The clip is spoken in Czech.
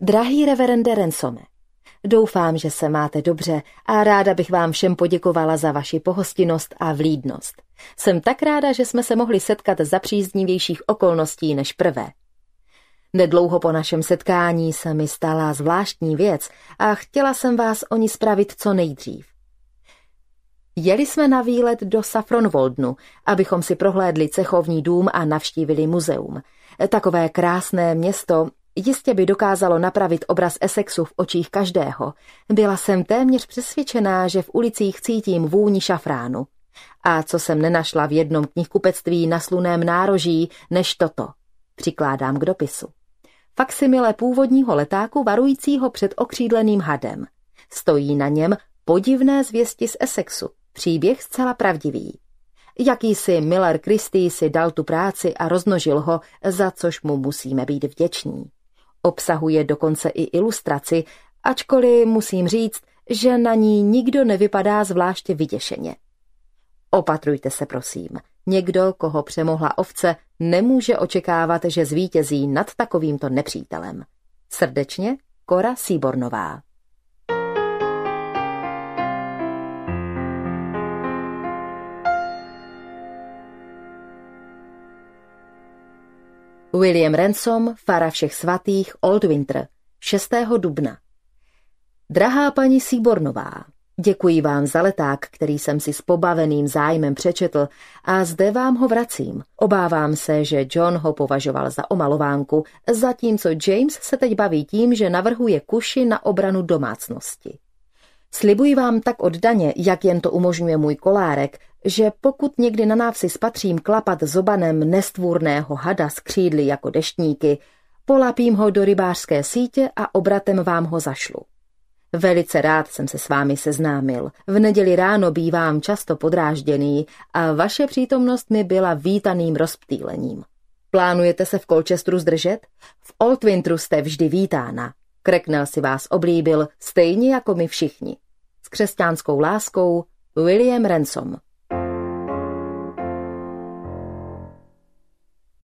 Drahý reverende Rensome, doufám, že se máte dobře a ráda bych vám všem poděkovala za vaši pohostinnost a vlídnost. Jsem tak ráda, že jsme se mohli setkat za příznivějších okolností než prvé. Nedlouho po našem setkání se mi stala zvláštní věc a chtěla jsem vás o ní spravit co nejdřív. Jeli jsme na výlet do Safronwoldnu, abychom si prohlédli cechovní dům a navštívili muzeum. Takové krásné město jistě by dokázalo napravit obraz Essexu v očích každého. Byla jsem téměř přesvědčená, že v ulicích cítím vůni šafránu. A co jsem nenašla v jednom knihkupectví na sluném nároží, než toto. Přikládám k dopisu. Faksimile původního letáku varujícího před okřídleným hadem. Stojí na něm podivné zvěsti z Essexu. Příběh zcela pravdivý. Jakýsi Miller Christie si dal tu práci a roznožil ho, za což mu musíme být vděční. Obsahuje dokonce i ilustraci, ačkoliv musím říct, že na ní nikdo nevypadá zvláště vyděšeně. Opatrujte se, prosím. Někdo, koho přemohla ovce, nemůže očekávat, že zvítězí nad takovýmto nepřítelem. Srdečně, Kora Síbornová. William Ransom, fara všech svatých, Old Winter, 6. dubna. Drahá paní Síbornová, děkuji vám za leták, který jsem si s pobaveným zájmem přečetl a zde vám ho vracím. Obávám se, že John ho považoval za omalovánku, zatímco James se teď baví tím, že navrhuje kuši na obranu domácnosti. Slibuji vám tak oddaně, jak jen to umožňuje můj kolárek, že pokud někdy na návsi spatřím klapat zobanem nestvůrného hada s křídly jako deštníky, polapím ho do rybářské sítě a obratem vám ho zašlu. Velice rád jsem se s vámi seznámil. V neděli ráno bývám často podrážděný a vaše přítomnost mi byla vítaným rozptýlením. Plánujete se v Colchesteru zdržet? V Oldwintru jste vždy vítána. Kreknel si vás oblíbil, stejně jako my všichni. S křesťanskou láskou William Ransom